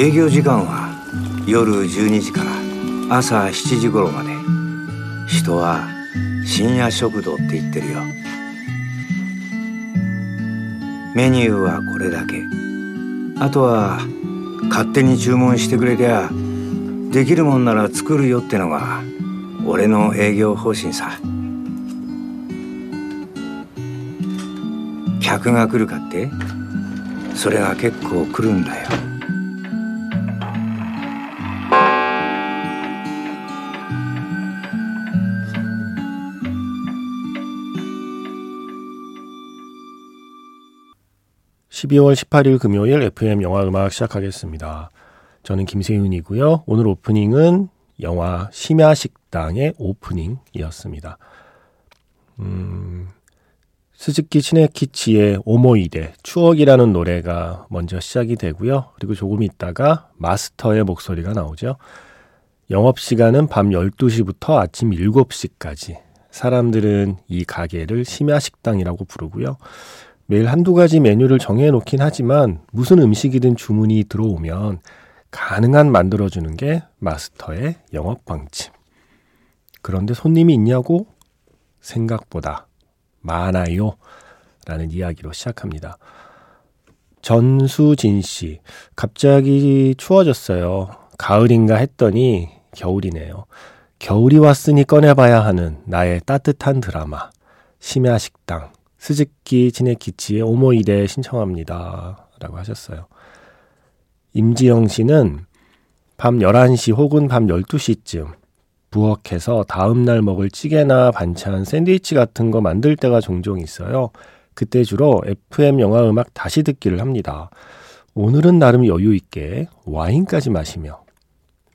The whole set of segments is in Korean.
営業時間は夜12時から朝7時頃まで。人は深夜食堂って言ってるよ。メニューはこれだけ。あとは勝手に注文してくれりゃできるもんなら作るよってのが俺の営業方針さ。客が来るかって？それが結構来るんだよ。 12월 18일 금요일 FM 영화 음악 시작하겠습니다. 저는 김세윤이고요. 오늘 오프닝은 영화 심야식당의 오프닝이었습니다. 음, 스즈키 치네키치의 오모이데 추억이라는 노래가 먼저 시작이 되고요. 그리고 조금 있다가 마스터의 목소리가 나오죠. 영업시간은 밤 12시부터 아침 7시까지. 사람들은 이 가게를 심야식당이라고 부르고요. 매일 한두 가지 메뉴를 정해놓긴 하지만 무슨 음식이든 주문이 들어오면 가능한 만들어주는 게 마스터의 영업 방침. 그런데 손님이 있냐고? 생각보다 많아요. 라는 이야기로 시작합니다. 전수진 씨, 갑자기 추워졌어요. 가을인가 했더니 겨울이네요. 겨울이 왔으니 꺼내봐야 하는 나의 따뜻한 드라마. 심야 식당. 스즈키 지네키치의 오모이데 신청합니다. 라고 하셨어요. 임지영 씨는 밤 11시 혹은 밤 12시쯤 부엌에서 다음날 먹을 찌개나 반찬, 샌드위치 같은 거 만들 때가 종종 있어요. 그때 주로 FM 영화 음악 다시 듣기를 합니다. 오늘은 나름 여유 있게 와인까지 마시며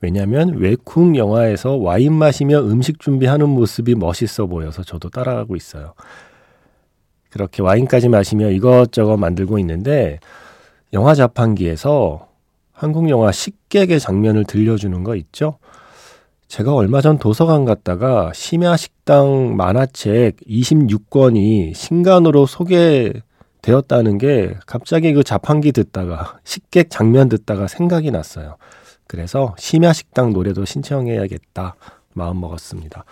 왜냐하면 외국 영화에서 와인 마시며 음식 준비하는 모습이 멋있어 보여서 저도 따라가고 있어요. 그렇게 와인까지 마시며 이것저것 만들고 있는데 영화 자판기에서 한국 영화 식객의 장면을 들려주는 거 있죠? 제가 얼마 전 도서관 갔다가 심야식당 만화책 26권이 신간으로 소개되었다는 게 갑자기 그 자판기 듣다가 식객 장면 듣다가 생각이 났어요. 그래서 심야식당 노래도 신청해야겠다 마음 먹었습니다.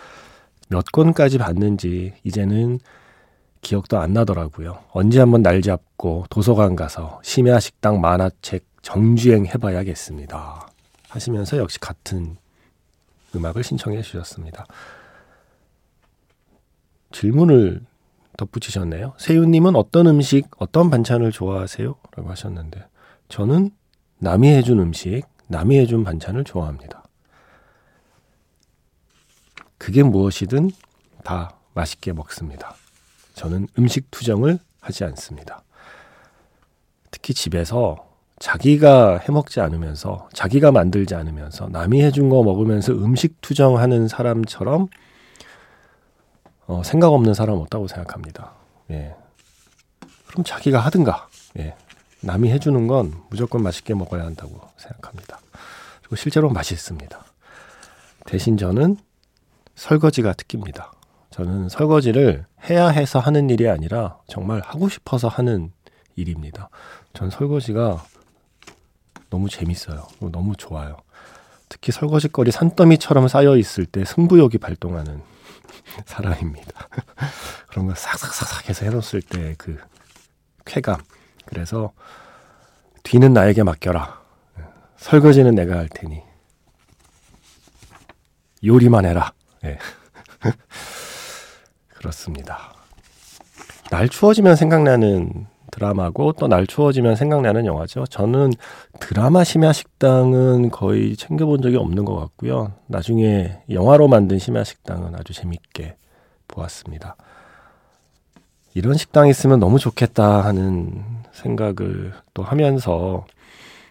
몇 권까지 봤는지 이제는 기억도 안 나더라고요. 언제 한번 날 잡고 도서관 가서 심야 식당 만화책 정주행 해봐야겠습니다. 하시면서 역시 같은 음악을 신청해 주셨습니다. 질문을 덧붙이셨네요. 세윤님은 어떤 음식, 어떤 반찬을 좋아하세요? 라고 하셨는데, 저는 남이 해준 음식, 남이 해준 반찬을 좋아합니다. 그게 무엇이든 다 맛있게 먹습니다. 저는 음식 투정을 하지 않습니다. 특히 집에서 자기가 해먹지 않으면서 자기가 만들지 않으면서 남이 해준 거 먹으면서 음식 투정하는 사람처럼 어, 생각 없는 사람 없다고 생각합니다. 예. 그럼 자기가 하든가. 예. 남이 해주는 건 무조건 맛있게 먹어야 한다고 생각합니다. 그리고 실제로 맛있습니다. 대신 저는 설거지가 특기입니다. 저는 설거지를 해야 해서 하는 일이 아니라 정말 하고 싶어서 하는 일입니다. 전 설거지가 너무 재밌어요. 너무 좋아요. 특히 설거지거리 산더미처럼 쌓여 있을 때 승부욕이 발동하는 사람입니다. 그런 거 싹싹싹싹 해서 해놓았을 때 그 쾌감. 그래서 뒤는 나에게 맡겨라. 설거지는 내가 할 테니. 요리만 해라. 네. 그렇습니다. 날 추워지면 생각나는 드라마고 또 날 추워지면 생각나는 영화죠. 저는 드라마 심야 식당은 거의 챙겨본 적이 없는 것 같고요. 나중에 영화로 만든 심야 식당은 아주 재밌게 보았습니다. 이런 식당 있으면 너무 좋겠다 하는 생각을 또 하면서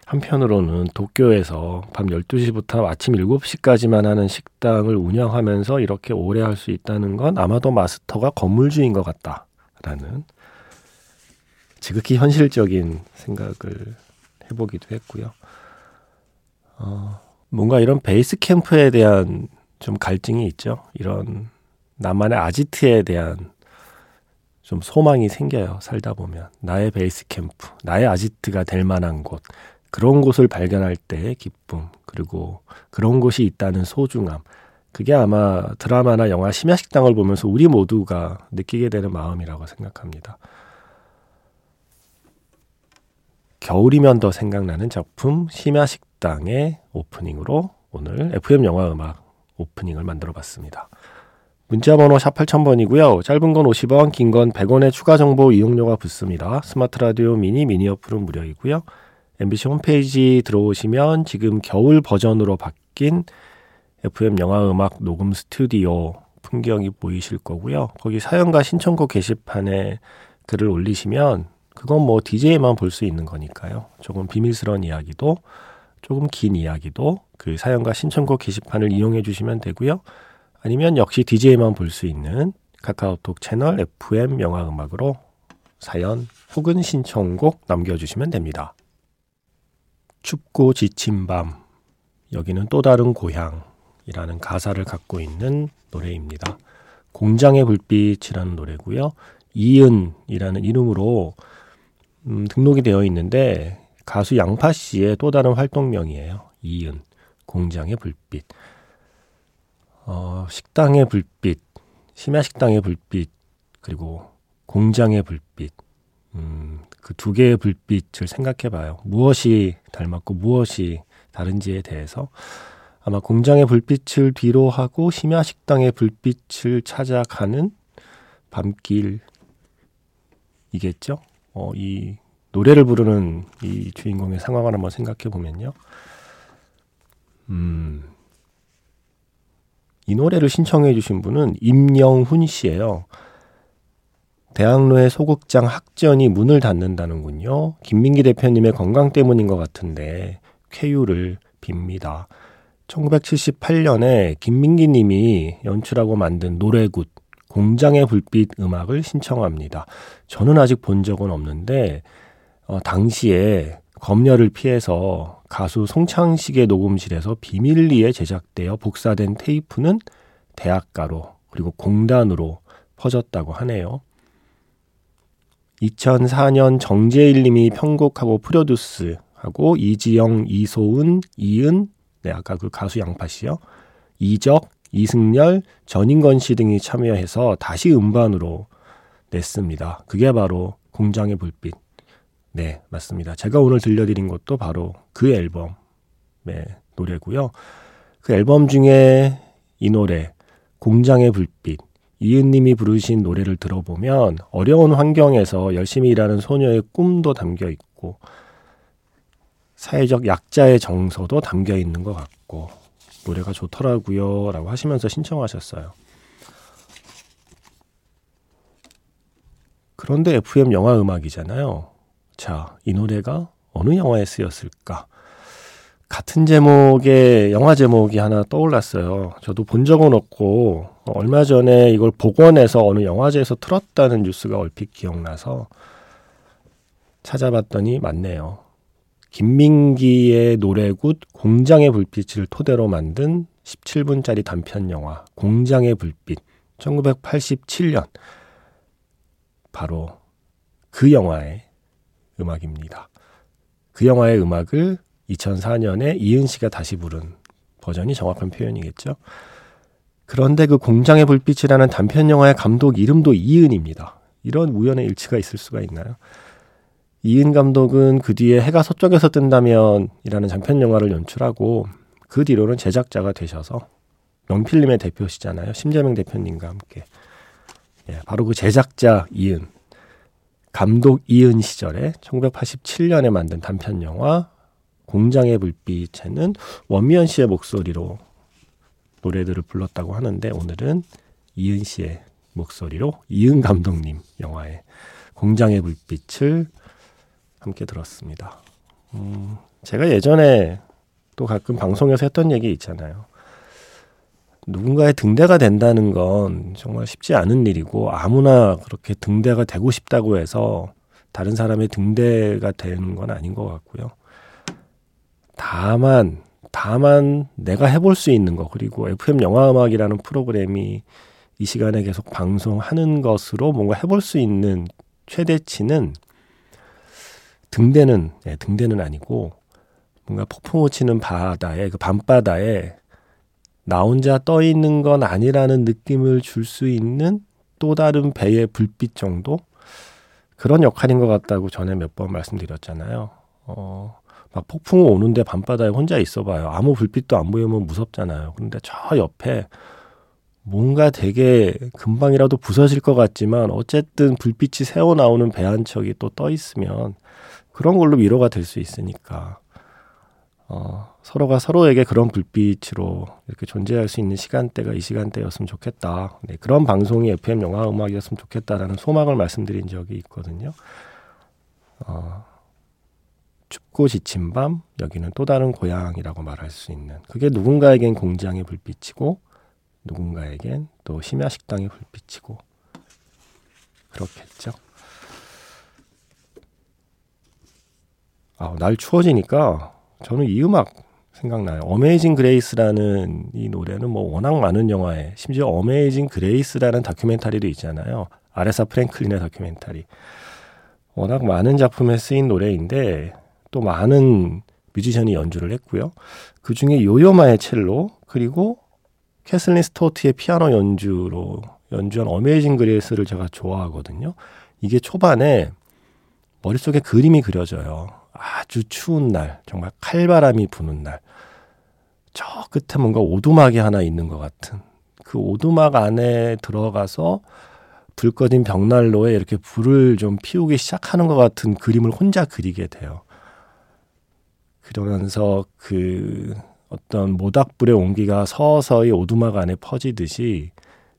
한편으로는 도쿄에서 밤 12시부터 아침 7시까지만 하는 식당을 운영하면서 이렇게 오래 할 수 있다는 건 아마도 마스터가 건물주인 것 같다라는 지극히 현실적인 생각을 해보기도 했고요. 어, 뭔가 이런 베이스 캠프에 대한 좀 갈증이 있죠. 이런 나만의 아지트에 대한 좀 소망이 생겨요. 살다 보면. 나의 베이스 캠프, 나의 아지트가 될 만한 곳. 그런 곳을 발견할 때의 기쁨, 그리고 그런 곳이 있다는 소중함. 그게 아마 드라마나 영화 심야식당을 보면서 우리 모두가 느끼게 되는 마음이라고 생각합니다. 겨울이면 더 생각나는 작품 심야식당의 오프닝으로 오늘 FM 영화 음악 오프닝을 만들어 봤습니다. 문자번호 샵 8000번이고요. 짧은 건 50원, 긴 건 100원의 추가 정보 이용료가 붙습니다. 스마트 라디오 미니 미니 어플은 무료이고요. MBC 홈페이지 들어오시면 지금 겨울 버전으로 바뀐 FM 영화 음악 녹음 스튜디오 풍경이 보이실 거고요. 거기 사연과 신청곡 게시판에 글을 올리시면 그건 뭐 DJ만 볼 수 있는 거니까요. 조금 비밀스러운 이야기도 조금 긴 이야기도 그 사연과 신청곡 게시판을 이용해 주시면 되고요. 아니면 역시 DJ만 볼 수 있는 카카오톡 채널 FM 영화 음악으로 사연 혹은 신청곡 남겨주시면 됩니다. 춥고 지친 밤, 여기는 또 다른 고향이라는 가사를 갖고 있는 노래입니다. 공장의 불빛이라는 노래고요. 이은이라는 이름으로 음, 등록이 되어 있는데 가수 양파 씨의 또 다른 활동명이에요. 이은, 공장의 불빛. 어, 식당의 불빛, 심야 식당의 불빛, 그리고 공장의 불빛. 음, 그 두 개의 불빛을 생각해 봐요. 무엇이 닮았고 무엇이 다른지에 대해서 아마 공장의 불빛을 뒤로 하고 심야 식당의 불빛을 찾아가는 밤길이겠죠? 어, 이 노래를 부르는 이 주인공의 상황을 한번 생각해 보면요. 음, 이 노래를 신청해 주신 분은 임영훈 씨예요. 대학로의 소극장 학전이 문을 닫는다는군요. 김민기 대표님의 건강 때문인 것 같은데 쾌유를 빕니다. 1978년에 김민기 님이 연출하고 만든 노래굿 공장의 불빛 음악을 신청합니다. 저는 아직 본 적은 없는데 어, 당시에 검열을 피해서 가수 송창식의 녹음실에서 비밀리에 제작되어 복사된 테이프는 대학가로 그리고 공단으로 퍼졌다고 하네요. 2004년 정재일 님이 편곡하고 프로듀스하고 이지영, 이소은, 이은, 네, 아까 그 가수 양파 씨요. 이적, 이승열, 전인건 씨 등이 참여해서 다시 음반으로 냈습니다. 그게 바로 공장의 불빛. 네, 맞습니다. 제가 오늘 들려드린 것도 바로 그 앨범의 노래고요. 그 앨범 중에 이 노래, 공장의 불빛, 이은님이 부르신 노래를 들어보면 어려운 환경에서 열심히 일하는 소녀의 꿈도 담겨 있고 사회적 약자의 정서도 담겨 있는 것 같고 노래가 좋더라고요 라고 하시면서 신청하셨어요. 그런데 FM 영화 음악이잖아요. 자, 이 노래가 어느 영화에 쓰였을까? 같은 제목의 영화 제목이 하나 떠올랐어요. 저도 본 적은 없고 얼마 전에 이걸 복원해서 어느 영화제에서 틀었다는 뉴스가 얼핏 기억나서 찾아봤더니 맞네요. 김민기의 노래굿 공장의 불빛을 토대로 만든 17분짜리 단편 영화 공장의 불빛 1987년 바로 그 영화의 음악입니다. 그 영화의 음악을 2004년에 이은 씨가 다시 부른 버전이 정확한 표현이겠죠. 그런데 그 공장의 불빛이라는 단편 영화의 감독 이름도 이은입니다. 이런 우연의 일치가 있을 수가 있나요? 이은 감독은 그 뒤에 해가 서쪽에서 뜬다면 이라는 장편 영화를 연출하고 그 뒤로는 제작자가 되셔서 명필님의 대표시잖아요. 심재명 대표님과 함께. 예, 바로 그 제작자 이은, 감독 이은 시절에 1987년에 만든 단편 영화 공장의 불빛에는 원미연 씨의 목소리로 노래들을 불렀다고 하는데 오늘은 이은 씨의 목소리로 이은 감독님 영화의 공장의 불빛을 함께 들었습니다. 음, 제가 예전에 또 가끔 방송에서 했던 얘기 있잖아요. 누군가의 등대가 된다는 건 정말 쉽지 않은 일이고 아무나 그렇게 등대가 되고 싶다고 해서 다른 사람의 등대가 되는 건 아닌 것 같고요. 다만 다만 내가 해볼 수 있는 거 그리고 FM 영화 음악이라는 프로그램이 이 시간에 계속 방송하는 것으로 뭔가 해볼 수 있는 최대치는 등대는 네, 등대는 아니고 뭔가 폭풍우 치는 바다에 그 밤바다에 나 혼자 떠 있는 건 아니라는 느낌을 줄 수 있는 또 다른 배의 불빛 정도 그런 역할인 것 같다고 전에 몇 번 말씀드렸잖아요. 어, 막 폭풍우 오는데 밤바다에 혼자 있어봐요. 아무 불빛도 안 보이면 무섭잖아요. 근데 저 옆에 뭔가 되게 금방이라도 부서질 것 같지만 어쨌든 불빛이 새어 나오는 배 한 척이 또 떠 있으면 그런 걸로 위로가 될 수 있으니까 어, 서로가 서로에게 그런 불빛으로 이렇게 존재할 수 있는 시간대가 이 시간대였으면 좋겠다. 네, 그런 방송이 FM 영화 음악이었으면 좋겠다라는 소망을 말씀드린 적이 있거든요. 어, 춥고 지친 밤, 여기는 또 다른 고향이라고 말할 수 있는. 그게 누군가에겐 공장의 불빛이고, 누군가에겐 또 심야 식당의 불빛이고, 그렇겠죠. 아, 날 추워지니까 저는 이 음악 생각나요. Amazing Grace라는 이 노래는 뭐 워낙 많은 영화에 심지어 Amazing Grace라는 다큐멘터리도 있잖아요. 아레사 프랭클린의 다큐멘터리. 워낙 많은 작품에 쓰인 노래인데 또 많은 뮤지션이 연주를 했고요. 그 중에 요요마의 첼로 그리고 캐슬린 스토트의 피아노 연주로 연주한 Amazing Grace를 제가 좋아하거든요. 이게 초반에 머릿속에 그림이 그려져요. 아주 추운 날, 정말 칼바람이 부는 날. 저 끝에 뭔가 오두막이 하나 있는 것 같은 그 오두막 안에 들어가서 불 꺼진 벽난로에 이렇게 불을 좀 피우기 시작하는 것 같은 그림을 혼자 그리게 돼요. 그러면서 그 어떤 모닥불의 온기가 서서히 오두막 안에 퍼지듯이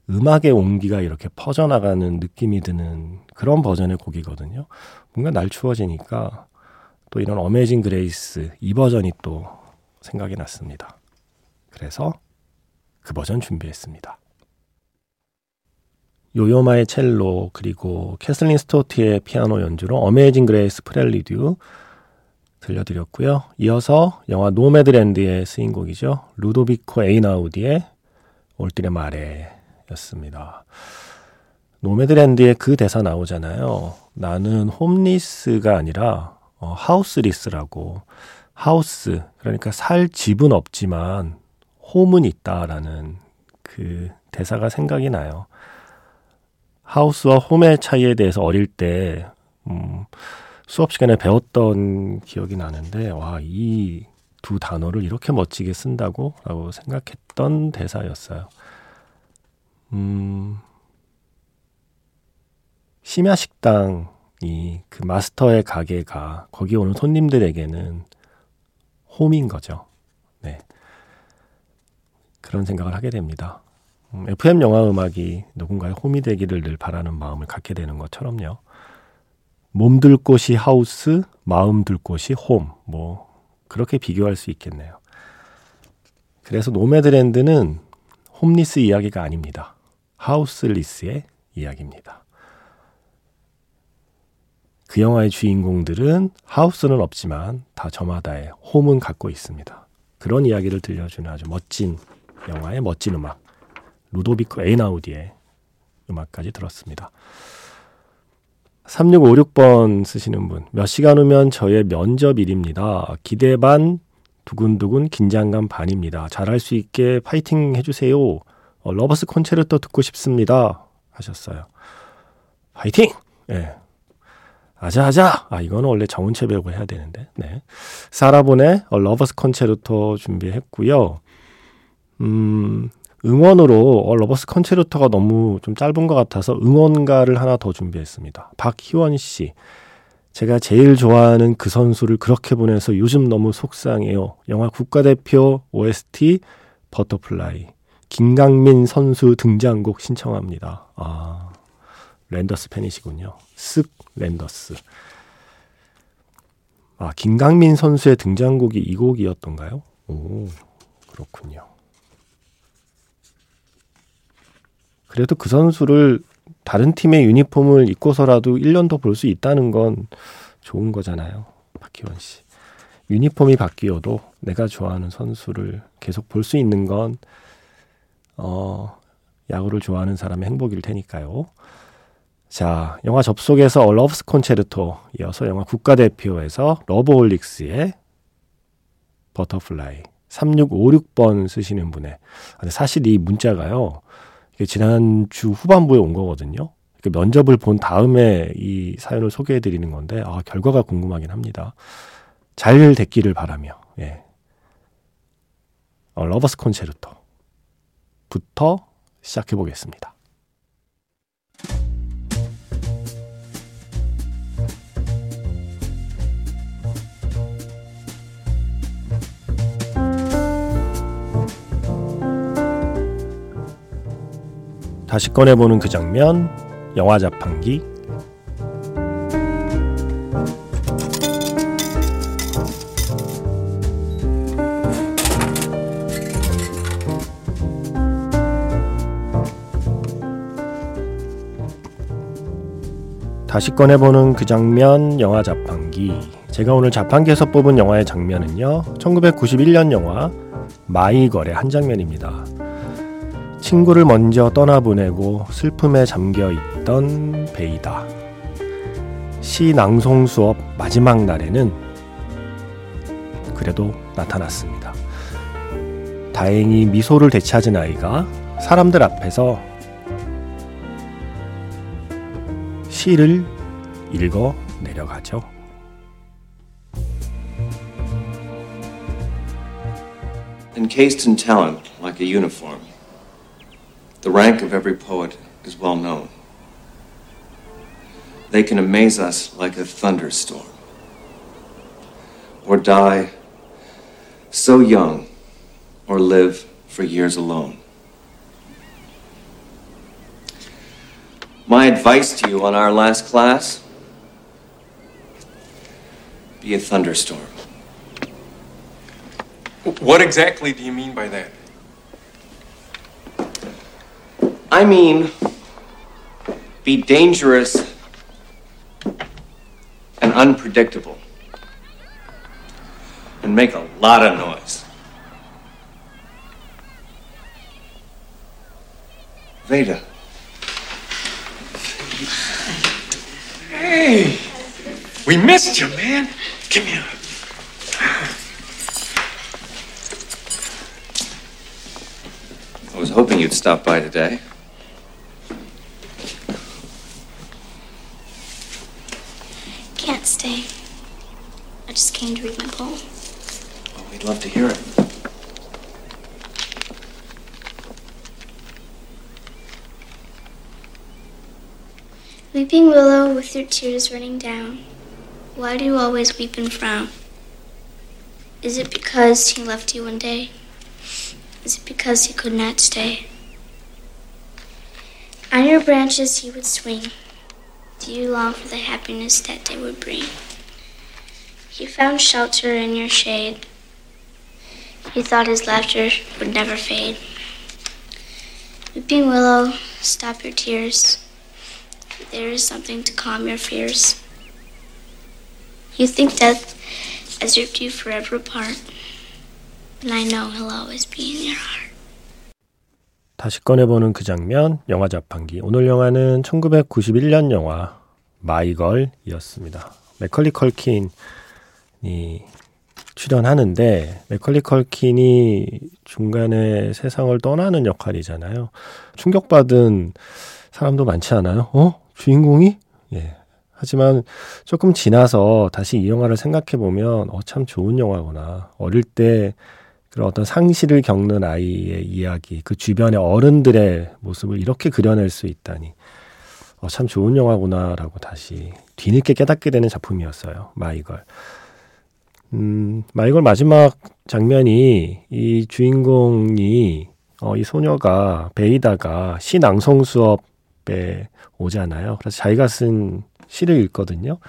음악의 온기가 이렇게 퍼져나가는 느낌이 드는 그런 버전의 곡이거든요. 뭔가 날 추워지니까 또 이런 Amazing Grace 이 버전이 또 생각이 났습니다. 그래서 그 버전 준비했습니다. 요요마의 첼로 그리고 캐슬린 스토트의 피아노 연주로 Amazing Grace Prelude 들려드렸고요. 이어서 영화 노매드랜드의 쓰인 곡이죠. 루도비코 에이나우디의 Oltremare였습니다. 노매드랜드의 그 대사 나오잖아요. 나는 homeless가 아니라 어, houseless라고 house 그러니까 살 집은 없지만 home은 있다라는 그 대사가 생각이 나요. house와 home의 차이에 대해서 어릴 때 음, 수업 시간에 배웠던 기억이 나는데 와 이 두 단어를 이렇게 멋지게 쓴다고라고 생각했던 대사였어요. 음, 심야 식당이 그 마스터의 가게가 거기 오는 손님들에게는 홈인 거죠. 네. 그런 생각을 하게 됩니다. 음, FM 영화 음악이 누군가의 홈이 되기를 늘 바라는 마음을 갖게 되는 것처럼요. 몸들 곳이 하우스, 마음들 곳이 홈. 뭐 그렇게 비교할 수 있겠네요. 그래서 노매드랜드는 homeless 이야기가 아닙니다. houseless의 이야기입니다. 그 영화의 주인공들은 house는 없지만 다 저마다의 home은 갖고 있습니다. 그런 이야기를 들려주는 아주 멋진 영화의 멋진 음악. 루도비코 에이나우디의 음악까지 들었습니다. 3656번 쓰시는 분. 몇 시간 후면 저의 면접일입니다. 기대 반, 두근두근 긴장감 반입니다. 잘할 수 있게 파이팅 해주세요. A Lover's Concerto 듣고 싶습니다. 하셨어요. 파이팅! 예. 네. 아자아자! 아, 이거는 원래 정은채 배우가 해야 되는데. 네. 사라본의 A Lover's Concerto 준비했고요. 음, 응원으로 A Lover's Concerto가 너무 좀 짧은 것 같아서 응원가를 하나 더 준비했습니다. 박희원 씨. 제가 제일 좋아하는 그 선수를 그렇게 보내서 요즘 너무 속상해요. 영화 국가대표 OST Butterfly. 김강민 선수 등장곡 신청합니다. 아, 랜더스 팬이시군요. 쓱 랜더스. 아, 김강민 선수의 등장곡이 이 곡이었던가요? 오, 그렇군요. 그래도 그 선수를 다른 팀의 유니폼을 입고서라도 1년 더 볼 수 있다는 건 좋은 거잖아요. 박희원 씨. 유니폼이 바뀌어도 내가 좋아하는 선수를 계속 볼 수 있는 건, 어, 야구를 좋아하는 사람의 행복일 테니까요. 자, 영화 접속에서 Lover's Concerto 이어서 영화 국가대표에서 러브홀릭스의 Butterfly 3656번 쓰시는 분의 사실 이 문자가요. 지난주 후반부에 온 거거든요. 면접을 본 다음에 이 사연을 소개해 드리는 건데 아, 결과가 궁금하긴 합니다. 잘 됐기를 바라며 예. A Lover's Concerto부터 시작해 보겠습니다. 다시 꺼내보는 그 장면, 영화 자판기. 다시 꺼내보는 그 장면, 영화 자판기. 제가 오늘 자판기에서 뽑은 영화의 장면은요, 1991년 영화 마이걸의 한 장면입니다. 친구를 먼저 떠나보내고 슬픔에 잠겨 있던 베이다. 시 낭송 수업 마지막 날에는 그래도 나타났습니다. 다행히 미소를 되찾은 아이가 사람들 앞에서 시를 읽어 내려가죠. Encased in talent like a uniform. The rank of every poet is well known. They can amaze us like a thunderstorm, or die so young, or live for years alone. My advice to you on our last class be a thunderstorm. What exactly do you mean by that? I mean, be dangerous and unpredictable. And make a lot of noise. Veda. Hey, we missed you, man. Come here. I was hoping you'd stop by today. Can't stay. I just came to read my poem. Oh, we'd love to hear it. Weeping willow, with your tears running down, why do you always weep and frown? Is it because he left you one day? Is it because he could not stay? On your branches he would swing. Do you long for the happiness that day would bring? He found shelter in your shade. He thought his laughter would never fade. Weeping willow, stop your tears. There is something to calm your fears. You think death has ripped you forever apart, but I know he'll always be in your heart. 다시 꺼내보는 그 장면, 영화 자판기. 오늘 영화는 1991년 영화 마이걸이었습니다. 맥컬리 컬킨이 출연하는데 맥컬리 컬킨이 중간에 세상을 떠나는 역할이잖아요. 충격받은 사람도 많지 않아요? 어? 주인공이? 예. 하지만 조금 지나서 다시 이 영화를 생각해 보면 어, 참 좋은 영화구나. 어릴 때 그런 어떤 상실을 겪는 아이의 이야기, 그 주변의 어른들의 모습을 이렇게 그려낼 수 있다니. 어, 참 좋은 영화구나라고 다시 뒤늦게 깨닫게 되는 작품이었어요. 마이걸. 음, 마이걸 마지막 장면이 이 주인공이 어, 이 소녀가 베이다가 시 낭송 수업에 오잖아요. 그래서 자기가 쓴 시를 읽거든요.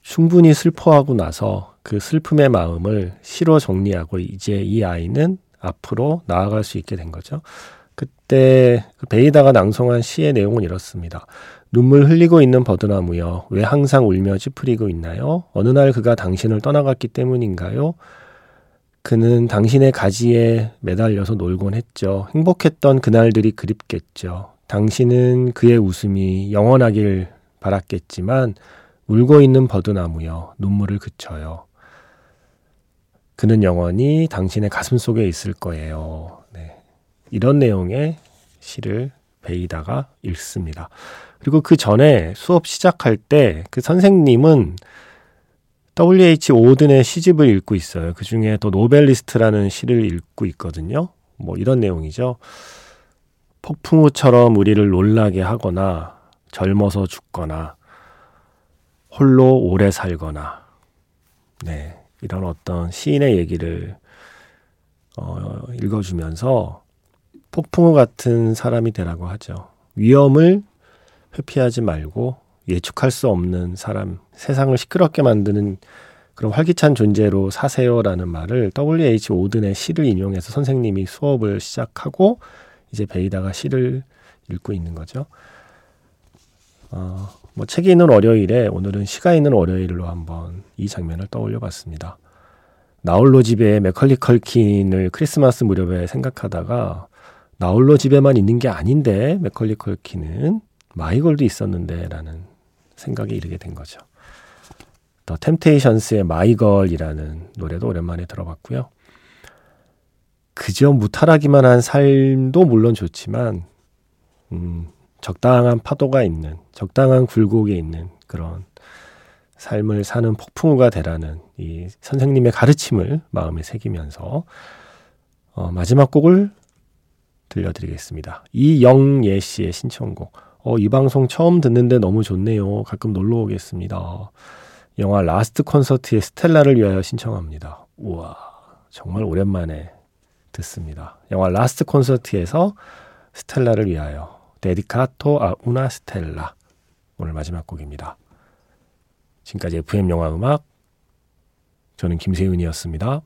충분히 슬퍼하고 나서 그 슬픔의 마음을 시로 정리하고 이제 이 아이는 앞으로 나아갈 수 있게 된 거죠. 그때 그 베이다가 낭송한 시의 내용은 이렇습니다. 눈물 흘리고 있는 버드나무여, 왜 항상 울며 찌푸리고 있나요? 어느 날 그가 당신을 떠나갔기 때문인가요? 그는 당신의 가지에 매달려서 놀곤 했죠. 행복했던 그날들이 그립겠죠. 당신은 그의 웃음이 영원하길 바랐겠지만 울고 있는 버드나무여 눈물을 그쳐요. 그는 영원히 당신의 가슴 속에 있을 거예요. 네. 이런 내용의 시를 베이다가 읽습니다. 그리고 그 전에 수업 시작할 때 그 선생님은 W.H. 오든의 시집을 읽고 있어요. 그 중에 또 Novelist라는 시를 읽고 있거든요. 뭐 이런 내용이죠. 폭풍우처럼 우리를 놀라게 하거나 젊어서 죽거나 홀로 오래 살거나 네 이런 어떤 시인의 얘기를 어, 읽어주면서 폭풍우 같은 사람이 되라고 하죠. 위험을 회피하지 말고 예측할 수 없는 사람, 세상을 시끄럽게 만드는 그런 활기찬 존재로 사세요라는 말을 W.H. 오든의 시를 인용해서 선생님이 수업을 시작하고 이제 베이다가 시를 읽고 있는 거죠. 어, 뭐 책이 있는 월요일에 오늘은 시가 있는 월요일로 한번 이 장면을 떠올려 봤습니다. 나홀로 집에 맥컬리 컬킨을 크리스마스 무렵에 생각하다가 나홀로 집에만 있는 게 아닌데 맥컬리 컬킨은 My Girl도 있었는데라는 생각에 이르게 된 거죠. 더 템테이션스의 My Girl이라는 노래도 오랜만에 들어봤고요. 그저 무탈하기만 한 삶도 물론 좋지만 음, 적당한 파도가 있는 적당한 굴곡이 있는 그런 삶을 사는 폭풍우가 되라는 이 선생님의 가르침을 마음에 새기면서 어, 마지막 곡을 들려드리겠습니다. 이영예 씨의 신청곡. 어, 이 방송 처음 듣는데 너무 좋네요. 가끔 놀러 오겠습니다. 영화 Last Concert의 스텔라를 위하여 신청합니다. 우와, 정말 오랜만에 듣습니다. 영화 Last Concert에서 스텔라를 위하여 Dedicato a una stella 오늘 마지막 곡입니다. 지금까지 FM 영화 음악 저는 김세윤이었습니다.